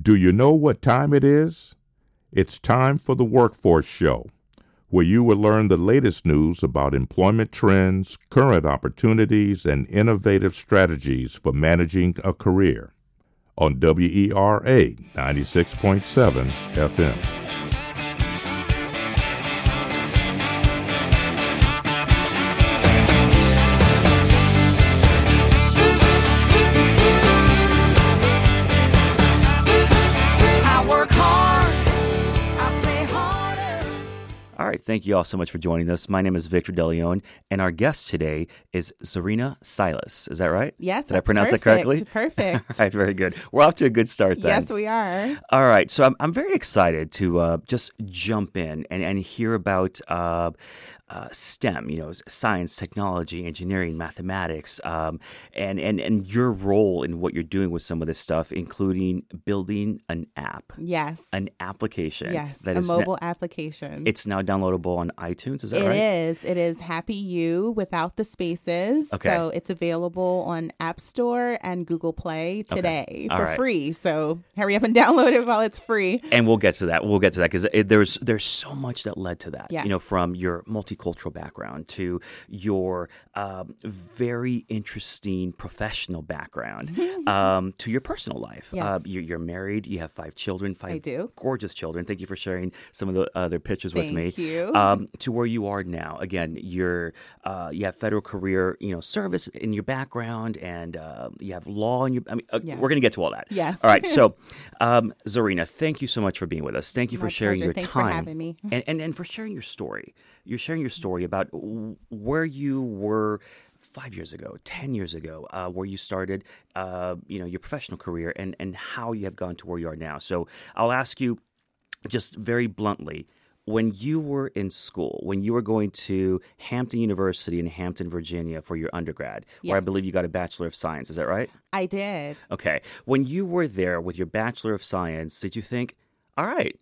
Do you know what time it is? It's time for the Workforce Show, where you will learn the latest news about employment trends, current opportunities, and innovative strategies for managing a career on WERA 96.7 FM. Thank you all so much for joining us. My name is Victor DeLeon, and our guest today is Zarinah Silas. Is that right? Yes. Did I pronounce perfect. that correctly? Perfect. all right, very good. We're off to a good start then. Yes, we are. All right. So I'm, I'm very excited to uh, just jump in and, and hear about uh, uh, STEM, you know, science, technology, engineering, mathematics, um, and, and, and your role in what you're doing with some of this stuff, including building an app. Yes. An application. Yes. That a mobile na- application. It's now downloadable on iTunes. Is that it right? It is. It is Happy You without the spaces. Okay. So it's available on App Store and Google Play today okay. for right. free. So hurry up and download it while it's free. And we'll get to that. We'll get to that because there's there's so much that led to that. Yes. You know, from your multi cultural background to your um, very interesting professional background um, to your personal life. Yes. Uh, you're, you're, married. You have five children. Five I do. gorgeous children. Thank you for sharing some of the other pictures Thank with me. You. Um, to where you are now. Again, you're uh, you have federal career, you know, service in your background, and uh, you have law in your. I mean, uh, yes. we're going to get to all that. Yes. All right. So, um, Zarinah, thank you so much for being with us. Thank you My for sharing pleasure. your Thanks time for having me. and, and and for sharing your story. You're sharing your story about where you were five years ago, ten years ago, uh, where you started, uh, you know, your professional career, and and how you have gone to where you are now. So I'll ask you, just very bluntly. When you were in school, when you were going to Hampton University in Hampton, Virginia for your undergrad, yes. where I believe you got a Bachelor of Science, is that right? I did. Okay. When you were there with your Bachelor of Science, did you think, all right,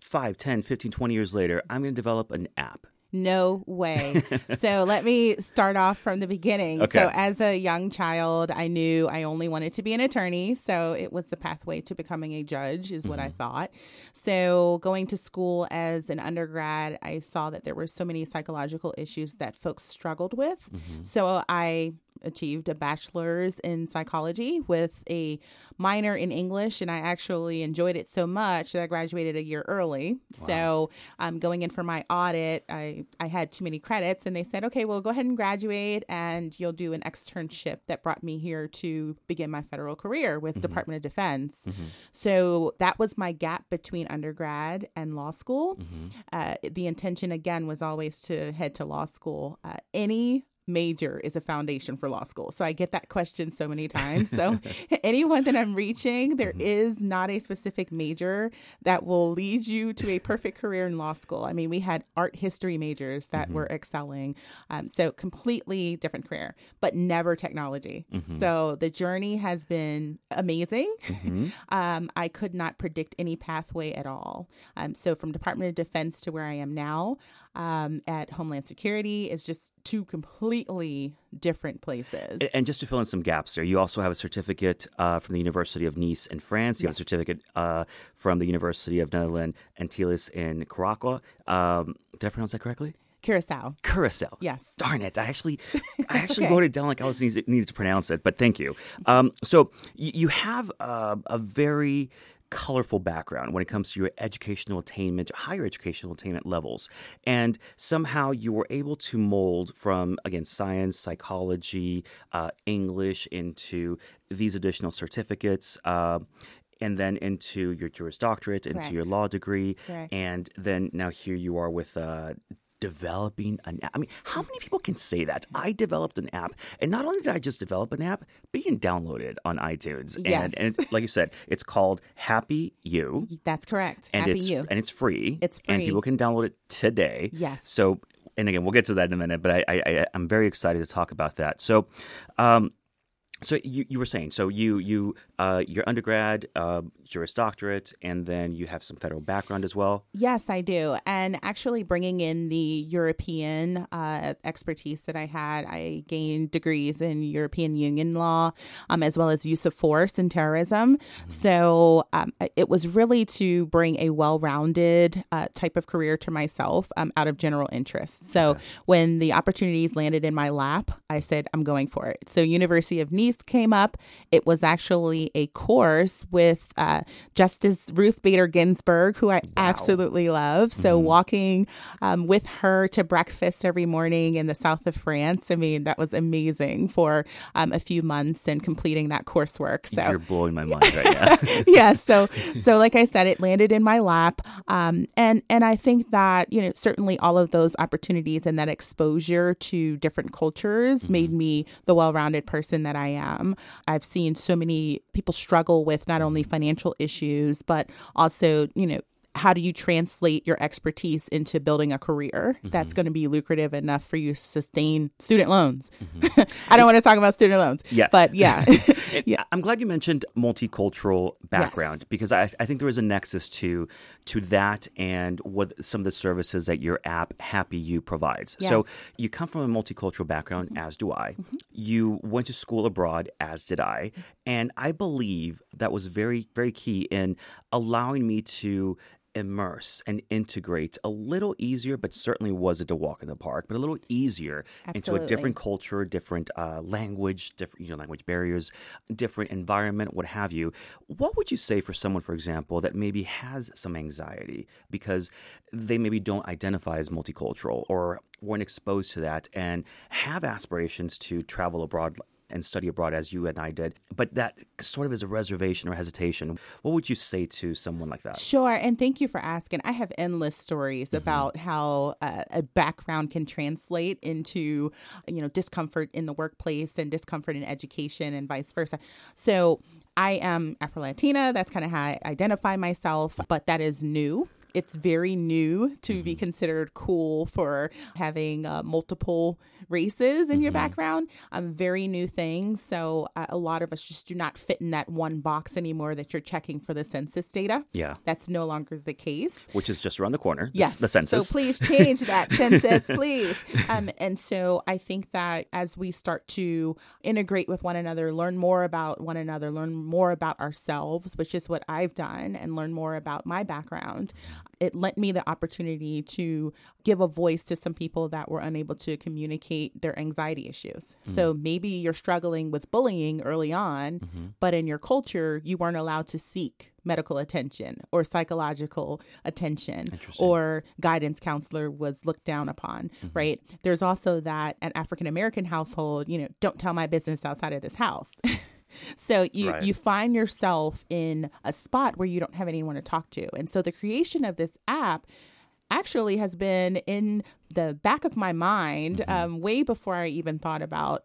5, 10, 15, 20 years later, I'm going to develop an app. No way. so let me start off from the beginning. Okay. So, as a young child, I knew I only wanted to be an attorney. So, it was the pathway to becoming a judge, is what Mm-hmm. I thought. So, going to school as an undergrad, I saw that there were so many psychological issues that folks struggled with. Mm-hmm. So, I achieved a bachelor's in psychology with a minor in English, and I actually enjoyed it so much that I graduated a year early. Wow. So, um, going in for my audit, I, I had too many credits, and they said, okay, well, go ahead and graduate, and you'll do an externship that brought me here to begin my federal career with mm-hmm. Department of Defense. Mm-hmm. So, that was my gap between undergrad and law school. Mm-hmm. Uh, the intention, again, was always to head to law school. Uh, any major is a foundation for law school. So I get that question so many times. So anyone that I'm reaching, there Mm-hmm. is not a specific major that will lead you to a perfect career in law school. I mean, we had art history majors that Mm-hmm. were excelling. Um, so completely different career, but never technology. Mm-hmm. So the journey has been amazing. Mm-hmm. um, I could not predict any pathway at all. Um, so from Department of Defense to where I am now, um, at Homeland Security is just two completely different places. And just to fill in some gaps there, you also have a certificate uh, from the University of Nice in France. You yes. have a certificate uh, from the University of Netherlands Antilles in Curacao. Um, did I pronounce that correctly? Curacao. Curacao. Yes. Darn it! I actually, I actually okay. wrote it down like I was needed, needed to pronounce it, but thank you. Um, so you, you have uh, a very colorful background when it comes to your educational attainment, higher educational attainment levels. And somehow you were able to mold from, again, science, psychology, uh, English into these additional certificates. Uh, and then into your Juris Doctorate, into Correct. your law degree, Correct. and then now here you are with uh, developing an app. I mean, how many people can say that? I developed an app, and not only did I just develop an app, being downloaded on iTunes. And, Yes. and it's, like you said, it's called Happy You. That's correct. And Happy it's you. and it's free. It's free. And people can download it today. Yes. So and again, we'll get to that in a minute, but I, I, I I'm very excited to talk about that. So um so you, you were saying so you you uh, your undergrad, uh, Juris Doctorate, and then you have some federal background as well. Yes, I do. And actually, bringing in the European uh, expertise that I had, I gained degrees in European Union law um, as well as use of force and terrorism. Mm-hmm. So um, it was really to bring a well rounded uh, type of career to myself um, out of general interest. So okay. when the opportunities landed in my lap, I said, I'm going for it. So University of Nice came up. It was actually a course with uh, Justice Ruth Bader Ginsburg, who I wow. absolutely love. So mm-hmm. walking um, with her to breakfast every morning in the south of France, I mean, that was amazing for um, a few months and completing that coursework. So you're blowing my mind right now. yeah. So, so like I said, it landed in my lap, um, and and I think that you know certainly all of those opportunities and that exposure to different cultures mm-hmm. made me the well-rounded person that I am. I've seen so many people struggle with not only financial issues, but also, you know, how do you translate your expertise into building a career mm-hmm. that's going to be lucrative enough for you to sustain student loans? Mm-hmm. I don't want to talk about student loans. Yeah. But yeah. yeah. I'm glad you mentioned multicultural background yes. because I, I think there is a nexus to to that and what some of the services that your app Happy You provides. Yes. So you come from a multicultural background, mm-hmm. as do I. Mm-hmm. You went to school abroad, as did I. And I believe that was very, very key in allowing me to immerse and integrate a little easier, but certainly wasn't a walk in the park, but a little easier Absolutely. into a different culture, different uh, language, different you know language barriers, different environment, what have you. What would you say for someone, for example, that maybe has some anxiety because they maybe don't identify as multicultural or weren't exposed to that and have aspirations to travel abroad and study abroad as you and I did, but that sort of is a reservation or hesitation. What would you say to someone like that? Sure. And thank you for asking. I have endless stories mm-hmm. about how uh, a background can translate into, you know, discomfort in the workplace and discomfort in education and vice versa. So I am Afro Latina. That's kind of how I identify myself, but that is new it's very new to mm-hmm. be considered cool for having uh, multiple races in mm-hmm. your background. Um, very new thing. So uh, a lot of us just do not fit in that one box anymore that you're checking for the census data. Yeah. That's no longer the case. Which is just around the corner. Yes. The, the census. So please change that census, please. Um, and so I think that as we start to integrate with one another, learn more about one another, learn more about ourselves, which is what I've done, and learn more about my background, it lent me the opportunity to give a voice to some people that were unable to communicate their anxiety issues. Mm-hmm. So maybe you're struggling with bullying early on, mm-hmm. but in your culture, you weren't allowed to seek medical attention or psychological attention or guidance counselor was looked down upon, mm-hmm. right? There's also that an African American household, you know, don't tell my business outside of this house. so you right. you find yourself in a spot where you don't have anyone to talk to. And so the creation of this app actually has been in the back of my mind mm-hmm. um, way before I even thought about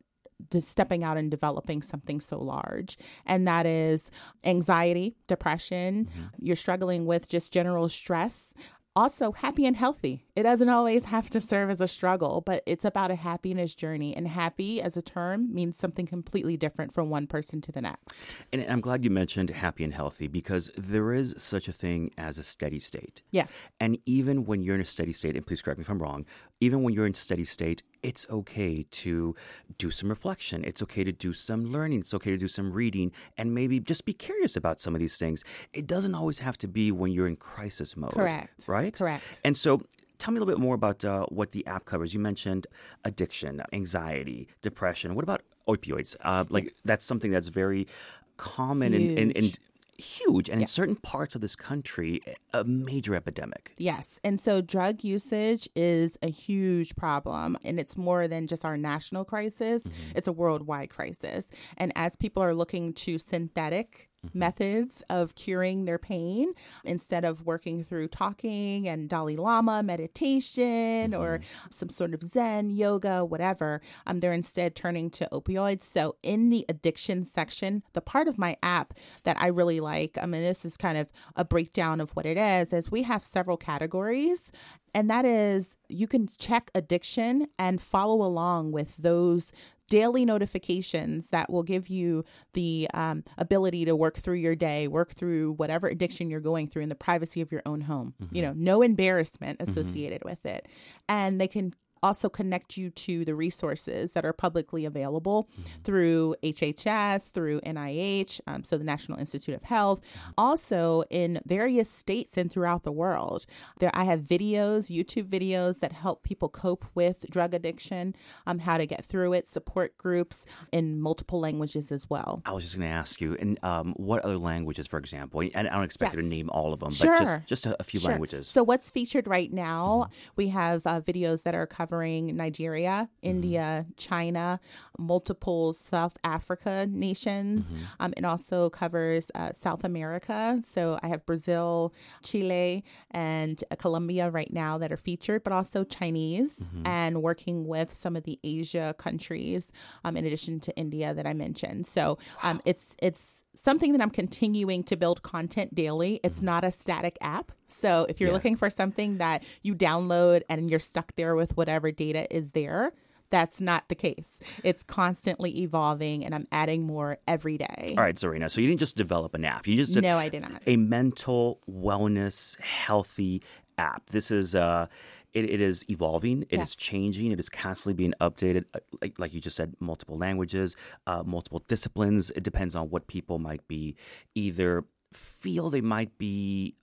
stepping out and developing something so large and that is anxiety depression mm-hmm. you're struggling with just general stress also happy and healthy. It doesn't always have to serve as a struggle, but it's about a happiness journey. And happy as a term means something completely different from one person to the next. And I'm glad you mentioned happy and healthy because there is such a thing as a steady state. Yes. And even when you're in a steady state, and please correct me if I'm wrong, even when you're in steady state, it's okay to do some reflection. It's okay to do some learning. It's okay to do some reading and maybe just be curious about some of these things. It doesn't always have to be when you're in crisis mode. Correct. Right? Correct. And so tell me a little bit more about uh, what the app covers. You mentioned addiction, anxiety, depression. What about opioids? Uh, like yes. that's something that's very common in, in, in, huge and yes. in certain parts of this country a major epidemic yes and so drug usage is a huge problem and it's more than just our national crisis mm-hmm. it's a worldwide crisis and as people are looking to synthetic. Methods of curing their pain instead of working through talking and Dalai Lama meditation mm-hmm. or some sort of Zen yoga, whatever. Um, they're instead turning to opioids. So in the addiction section, the part of my app that I really like, I mean, this is kind of a breakdown of what it is, is we have several categories and that is you can check addiction and follow along with those daily notifications that will give you the um, ability to work through your day, work through whatever addiction you're going through in the privacy of your own home. You know, no embarrassment associated with it. And they can also connect you to the resources that are publicly available through HHS, through NIH, um, so the National Institute of Health, also in various states and throughout the world. There, I have videos, YouTube videos that help people cope with drug addiction, um, how to get through it, support groups in multiple languages as well. I was just going to ask you, and um, what other languages, for example? And I don't expect you to name all of them, Sure. but just just a, a few Sure. languages. So, what's featured right now? We have uh, videos that are covering Nigeria, India, China, multiple South Africa nations. Um, it also covers uh, South America. So, I have Brazil, Chile, and uh, Colombia right now that are featured, but also Chinese and working with some of the Asia countries, um, in addition to India that I mentioned. So, um, it's it's something that I'm continuing to build content daily. It's not a static app. So if you're Yeah. looking for something that you download and you're stuck there with whatever data is there, that's not the case. It's constantly evolving and I'm adding more every day. all right, Zarinah. So you didn't just develop an app. You just No, I did not. a mental wellness healthy app. This is uh it, it is evolving. It is Yes. changing. It is constantly being updated. uh, Like like you just said, multiple languages, uh, multiple disciplines. It depends on what people might be either feel they might be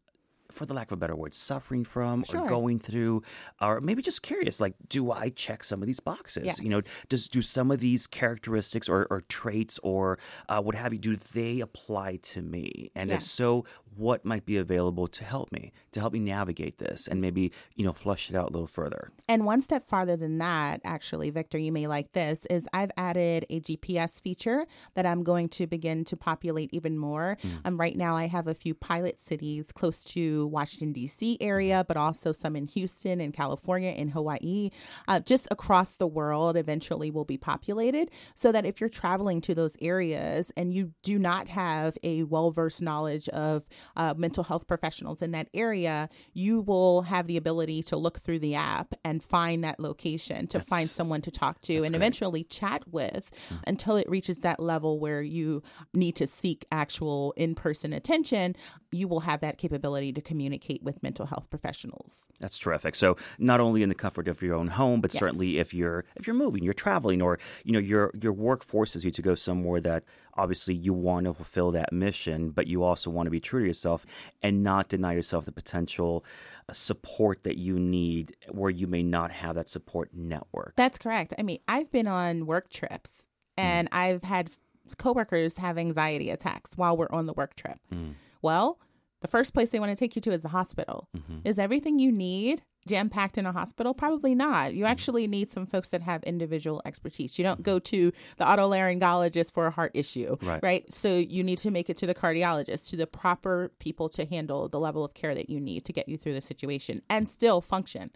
for the lack of a better word, suffering from or going through, or maybe just curious, like, do I check some of these boxes? You know, Yes. does do some of these characteristics or, or traits or uh, what have you, do they apply to me? And if so, what might be available to help me, to help me navigate this and maybe, you know, flush it out a little further? And one step farther than that, actually, Victor, you may like this, is I've added a GPS feature that I'm going to begin to populate even more. Um, right now, I have a few pilot cities close to Washington, D.C. area, but also some in Houston and California and Hawaii. Uh, just across the world, eventually will be populated so that if you're traveling to those areas and you do not have a well versed knowledge of uh, mental health professionals in that area, you will have the ability to look through the app and find that location to find someone to talk to and eventually chat with until it reaches that level where you need to seek actual in person attention. You will have that capability to communicate with mental health professionals. That's terrific. So not only in the comfort of your own home, but Yes. certainly if you're if you're moving, you're traveling, or you know your your work forces you to go somewhere that obviously you want to fulfill that mission, but you also want to be true to yourself and not deny yourself the potential uh, support that you need where you may not have that support network. That's correct. I mean, I've been on work trips mm. and I've had coworkers have anxiety attacks while we're on the work trip. Mm. Well, the first place they want to take you to is the hospital. Mm-hmm. Is everything you need jam packed in a hospital? Probably not. You actually need some folks that have individual expertise. You don't go to the otolaryngologist for a heart issue, Right. So you need to make it to the cardiologist, to the proper people to handle the level of care that you need to get you through the situation and still function.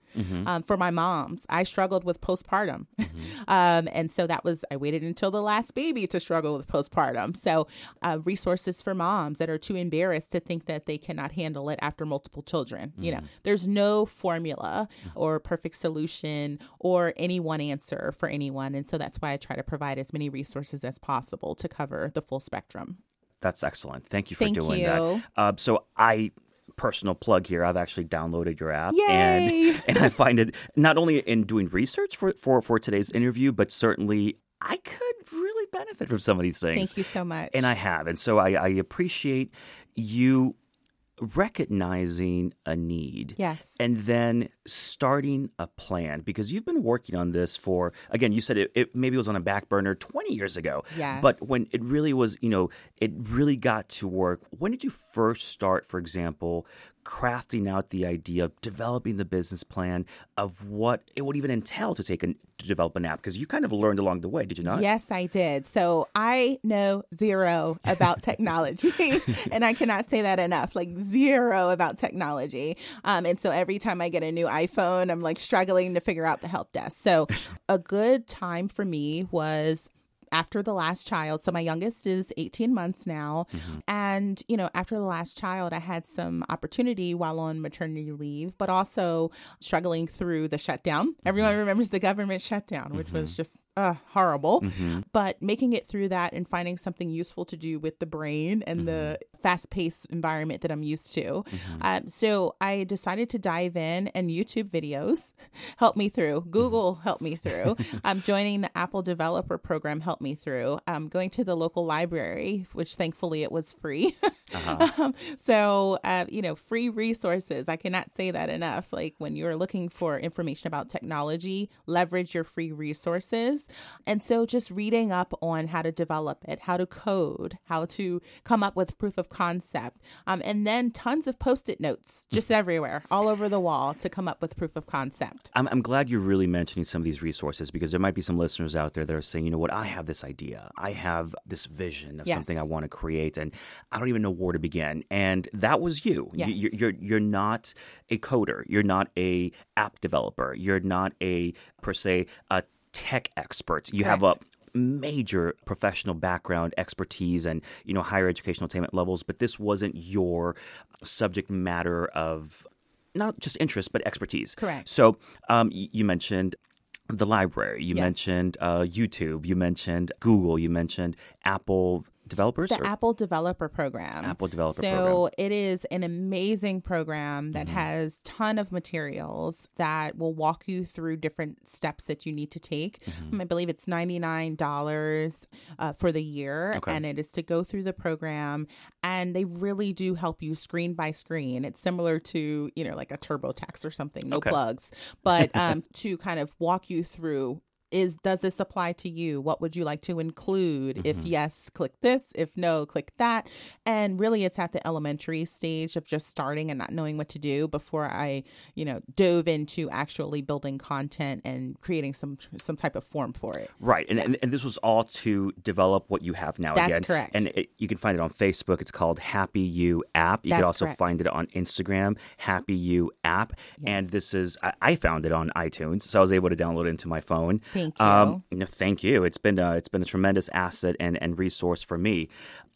Um, for my moms, I struggled with postpartum. um, and so that was, I waited until the last baby to struggle with postpartum. So uh, resources for moms that are too embarrassed to think that they cannot handle it after multiple children. You know, there's no formula or perfect solution or any one answer for anyone. And so that's why I try to provide as many resources as possible to cover the full spectrum. That's excellent. Thank you for Thank doing you. that. Uh, so I personal plug here. I've actually downloaded your app, Yay! and and I find it not only in doing research for for for today's interview, but certainly I could really benefit from some of these things. Thank you so much. And I have, and so I, I appreciate you recognizing a need. Yes. And then starting a plan because you've been working on this for, again, you said it, it maybe was on a back burner 20 years ago. Yes. But when it really was, you know, it really got to work. When did you first start, for example, crafting out the idea of developing the business plan of what it would even entail to take an, to develop an app? Because you kind of learned along the way, did you not? Yes, I did. So I know zero about technology, and I cannot say that enough. Like zero about technology. Um, and so every time I get a new iPhone, I'm like struggling to figure out the help desk. So a good time for me was after the last child, so my youngest is 18 months now. Mm-hmm. And, you know, after the last child, I had some opportunity while on maternity leave, but also struggling through the shutdown. Everyone remembers the government shutdown, which was just uh, horrible. But making it through that and finding something useful to do with the brain and the fast paced environment that I'm used to. Um, so I decided to dive in, and YouTube videos helped me through. Google helped me through. um, joining the Apple Developer Program helped me through. Um, going to the local library, which thankfully it was free. um, so, uh, you know, free resources. I cannot say that enough. Like when you're looking for information about technology, leverage your free resources. And so just reading up on how to develop it, how to code, how to come up with proof of concept, um, and then tons of post it notes just everywhere, all over the wall to come up with proof of concept. I'm, I'm glad you're really mentioning some of these resources because there might be some listeners out there that are saying, you know what, I have this idea. I have this vision of Yes. something I want to create, and I don't even know where to begin. And that was you. You- Yes. You're, you're, you're not a coder. You're not a app developer. You're not a, per se, a tech expert. You have a Correct. Major professional background expertise and you know higher educational attainment levels but this wasn't your subject matter of not just interest but expertise Correct. so um, you mentioned the library you Yes. mentioned uh, youtube you mentioned google you mentioned apple developers The or- Apple Developer Program. Apple Developer so Program. it is an amazing program that Mm-hmm. has ton of materials that will walk you through different steps that you need to take. Mm-hmm. I believe it's ninety nine dollars uh, for the year, Okay. and it is to go through the program. And they really do help you screen by screen. It's similar to you know like a TurboTax or something, no Okay. plugs, but um, to kind of walk you through is does this apply to you what would you like to include if Mm-hmm. yes click this if no click that and really it's at the elementary stage of just starting and not knowing what to do before i you know dove into actually building content and creating some some type of form for it Right, and, and and this was all to develop what you have now. That's again. correct. And it, you can find it on Facebook. It's called Happy You App. You can also correct. find it on Instagram, Happy You App. And this is I, I found it on iTunes, so I was able to download it into my phone. Thank you. Um, no, thank you. It's been a, it's been a tremendous asset and and resource for me.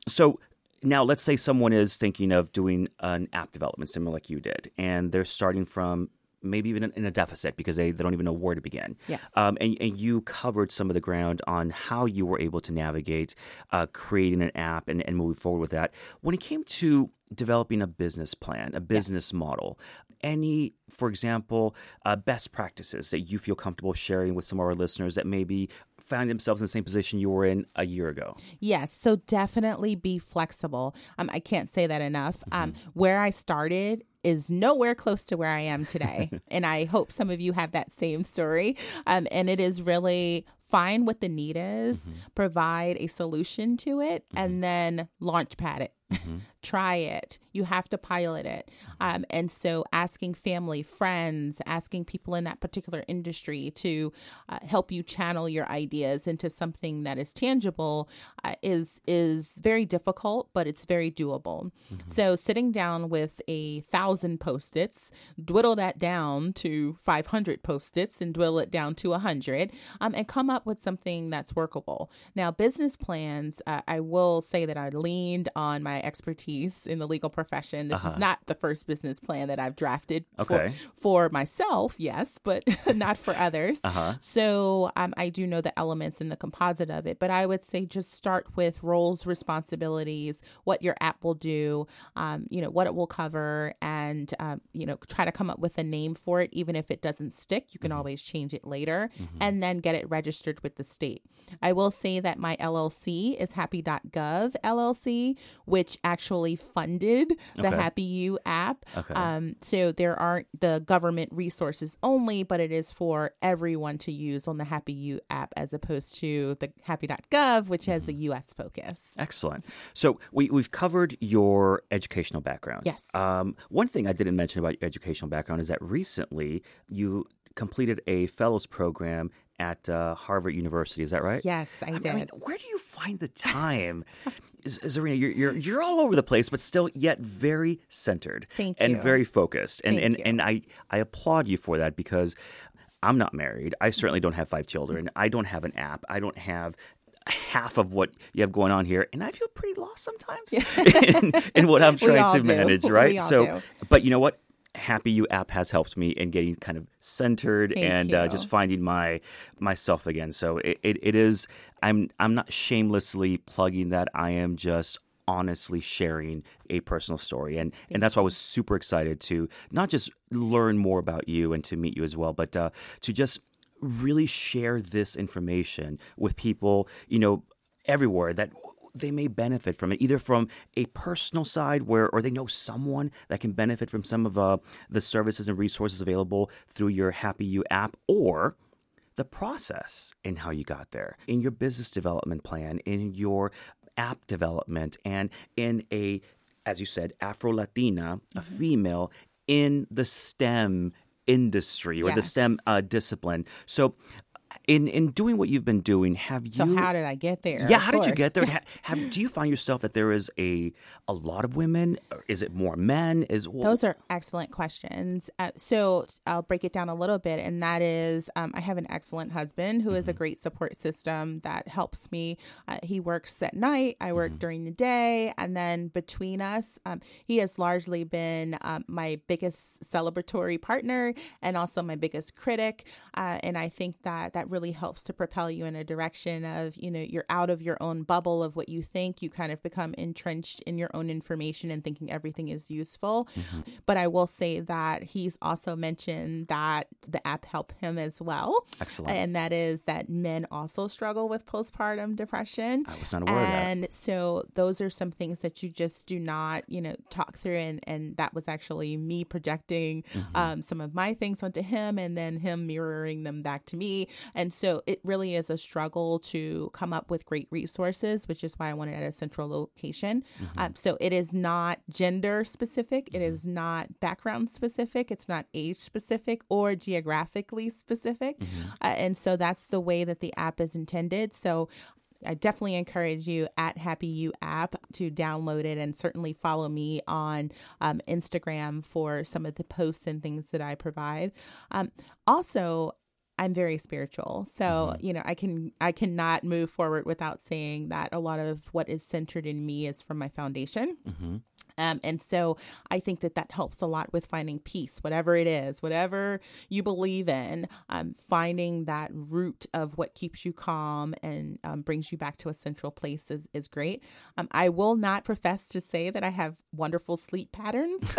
So. Now, let's say someone is thinking of doing an app development similar like you did, and they're starting from maybe even in a deficit because they, they don't even know where to begin. Yes. Um, and, and you covered some of the ground on how you were able to navigate uh, creating an app and, and moving forward with that. When it came to developing a business plan, a business model, any, for example, uh, best practices that you feel comfortable sharing with some of our listeners that maybe found themselves in the same position you were in a year ago? Yes, so definitely be flexible. Um, I can't say that enough. Um, where I started is nowhere close to where I am today, and I hope some of you have that same story. Um, and it is really find what the need is, provide a solution to it, and then launch pad it. Mm-hmm. Try it. You have to pilot it. Um, and so, asking family, friends, asking people in that particular industry to uh, help you channel your ideas into something that is tangible uh, is is very difficult, but it's very doable. So, sitting down with a thousand post-its, dwiddle that down to 500 post-its, and dwiddle it down to 100, um, and come up with something that's workable. Now, business plans, uh, I will say that I leaned on my expertise in the legal profession. This is not the first business plan that I've drafted Okay. for, for myself, yes, but not for others. So um, I do know the elements and the composite of it, but I would say just start with roles, responsibilities, what your app will do, um, you know, what it will cover, and, um, you know, try to come up with a name for it. Even if it doesn't stick, you can always change it later and then get it registered with the state. I will say that my LLC is happy.gov LLC, which actually funded the Okay. Happy You app. Okay. Um, so there aren't the government resources only, but it is for everyone to use on the Happy You app as opposed to the happy.gov, which has the US focus. Excellent. So we, we've covered your educational background. Yes. Um, one thing I didn't mention about your educational background is that recently you completed a fellows program at uh, Harvard University. Is that right? Yes, I I did. mean, where do you find the time? Zarinah, you're, you're you're all over the place, but still yet very centered Thank and very focused. And Thank and, you. and I I applaud you for that because I'm not married. I certainly don't have five children. I don't have an app. I don't have half of what you have going on here, and I feel pretty lost sometimes in, in, what I'm trying to do. manage, right? so, do. but you know what? Happy You app has helped me in getting kind of centered Thank and uh, just finding my myself again. So it, it, it is. I'm I'm not shamelessly plugging that. I am just honestly sharing a personal story and and that's why I was super excited to not just learn more about you and to meet you as well but uh, to just really share this information with people you know everywhere that they may benefit from it, either from a personal side where, or they know someone that can benefit from some of uh, the services and resources available through your Happy You app, or the process and how you got there in your business development plan, in your app development, and in a, as you said, Afro Latina, mm-hmm. a female in the STEM industry or yes. the STEM uh, discipline. So in in doing what you've been doing, have you? So how did I get there? Yeah, how did you get there? have, have, do you find yourself that there is a a lot of women? Is it more men? Is those are excellent questions. Uh, so I'll break it down a little bit, and that is, um, I have an excellent husband who mm-hmm. is a mm-hmm. great support system that helps me. Uh, he works at night. I work mm-hmm. during the day, and then between us, um, he has largely been um, my biggest celebratory partner and also my biggest critic. Uh, and I think that that really helps to propel you in a direction of, you know, you're out of your own bubble of what you think. You kind of become entrenched in your own information and thinking everything is useful. Mm-hmm. But I will say that he's also mentioned that the app helped him as well. Excellent. And that is that men also struggle with postpartum depression. I was not aware and of that. so those are some things that you just do not, you know, talk through. And, and that was actually me projecting mm-hmm. um, some of my things onto him and then him mirroring them back to me. And so it really is a struggle to come up with great resources, which is why I wanted at a central location. Mm-hmm. Um, so it is not gender specific, mm-hmm. it is not background specific, it's not age specific or geographically specific. Mm-hmm. Uh, and so that's the way that the app is intended. So I definitely encourage you at Happy You app to download it and certainly follow me on um, Instagram for some of the posts and things that I provide. Um, also, I'm very spiritual. So, mm-hmm. you know, I can I cannot move forward without saying that a lot of what is centered in me is from my foundation. Mm-hmm. Um, and so I think that that helps a lot with finding peace, whatever it is, whatever you believe in, um, finding that root of what keeps you calm and um, brings you back to a central place is, is great. Um, I will not profess to say that I have wonderful sleep patterns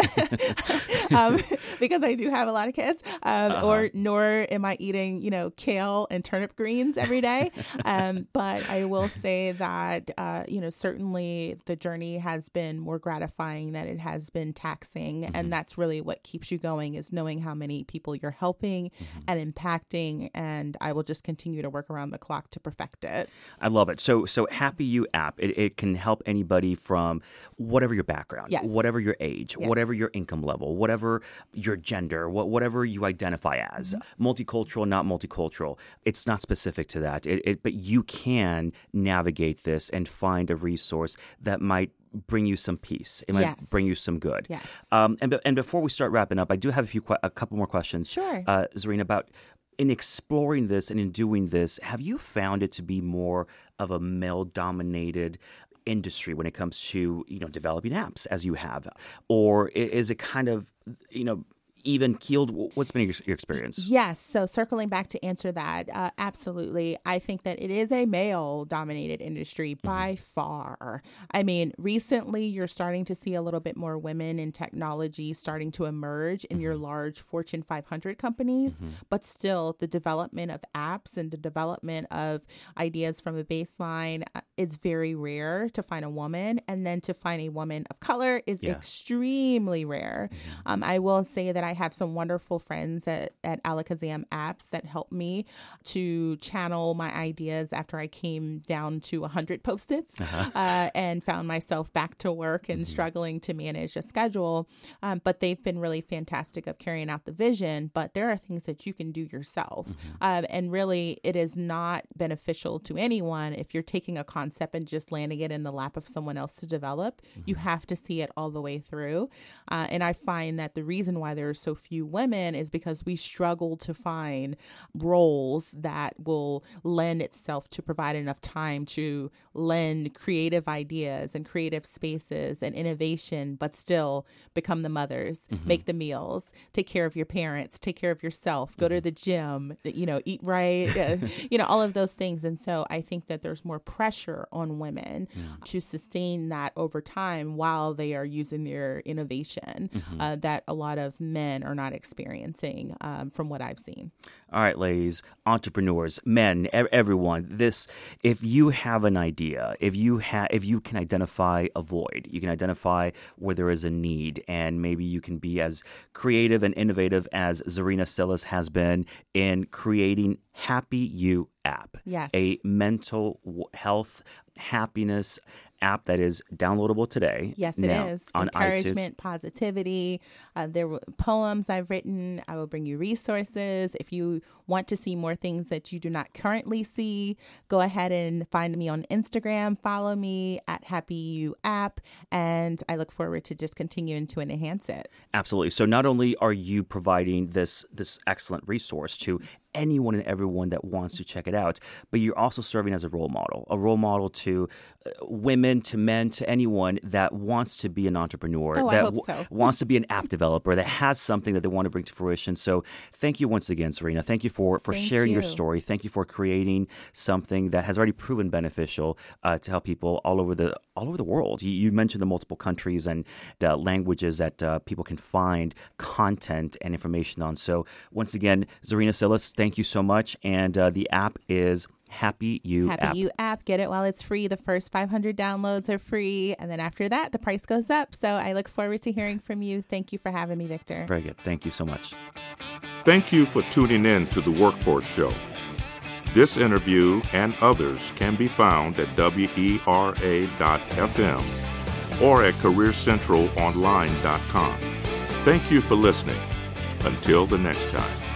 um, because I do have a lot of kids, um, uh-huh. or nor am I eating, you know, kale and turnip greens every day. but I will say that, uh, you know, certainly the journey has been more gratifying that it has been taxing mm-hmm. and that's really what keeps you going is knowing how many people you're helping mm-hmm. and impacting and i will just continue to work around the clock to perfect it i love it so so happy you app it, it can help anybody from whatever your background yes. whatever your age yes. whatever your income level whatever your gender whatever you identify as mm-hmm. multicultural not multicultural it's not specific to that it, it, but you can navigate this and find a resource that might bring you some peace. It might yes. bring you some good. Yes. Um, and and before we start wrapping up, I do have a few a couple more questions. Sure. Uh, Zarinah, about in exploring this and in doing this, have you found it to be more of a male dominated industry when it comes to you know developing apps as you have, or is it kind of you know even keeled? What's been your, your, experience? Yes. So circling back to answer that, uh, absolutely. I think that it is a male dominated industry mm-hmm. by far. I mean, recently you're starting to see a little bit more women in technology starting to emerge in mm-hmm. your large Fortune 500 companies, mm-hmm. but still the development of apps and the development of ideas from a baseline uh, is very rare to find a woman. And then to find a woman of color is yeah. extremely rare. Mm-hmm. Um, I will say that I have some wonderful friends at, at Alakazam Apps that help me to channel my ideas after I came down to 100 post its uh-huh. uh, and found myself back to work and mm-hmm. struggling to manage a schedule. Um, but they've been really fantastic of carrying out the vision. But there are things that you can do yourself. Mm-hmm. Um, and really, it is not beneficial to anyone if you're taking a concept and just landing it in the lap of someone else to develop. Mm-hmm. You have to see it all the way through. Uh, and I find that the reason why there's there's so few women is because we struggle to find roles that will lend itself to provide enough time to lend creative ideas and creative spaces and innovation, but still become the mothers, mm-hmm. make the meals, take care of your parents, take care of yourself, go mm-hmm. to the gym, you know, eat right, uh, you know, all of those things. And so I think that there's more pressure on women mm. to sustain that over time while they are using their innovation mm-hmm. uh, that a lot of men are not experiencing um, from what I've seen. All right, ladies, entrepreneurs, men, everyone, this if you have an idea, if you have if you can identify a void, you can identify where there is a need and maybe you can be as creative and innovative as Zarinah Silas has been in creating Happy You app. Yes. A mental health happiness app that is downloadable today. Yes, it is. On Encouragement, iTunes. positivity. Uh, there were poems I've written. I will bring you resources. If you want to see more things that you do not currently see, go ahead and find me on Instagram. Follow me at Happy You app, and I look forward to just continuing to enhance it. Absolutely. So not only are you providing this this excellent resource to anyone and everyone that wants to check it out. But you're also serving as a role model, a role model to uh, women, to men, to anyone that wants to be an entrepreneur, oh, that w- so. wants to be an app developer, that has something that they want to bring to fruition. So thank you once again, Zarinah. Thank you for, for sharing you. your story. Thank you for creating something that has already proven beneficial uh, to help people all over the all over the world. You, you mentioned the multiple countries and uh, languages that uh, people can find content and information on. So once again, Zarinah Silas, thank you so much. And uh, the app is Happy You Happy app. You app. Get it while it's free. The first 500 downloads are free. And then after that, the price goes up. So I look forward to hearing from you. Thank you for having me, Victor. Very good. Thank you so much. Thank you for tuning in to the Workforce Show. This interview and others can be found at WERA.FM or at CareerCentralOnline.com. Thank you for listening. Until the next time.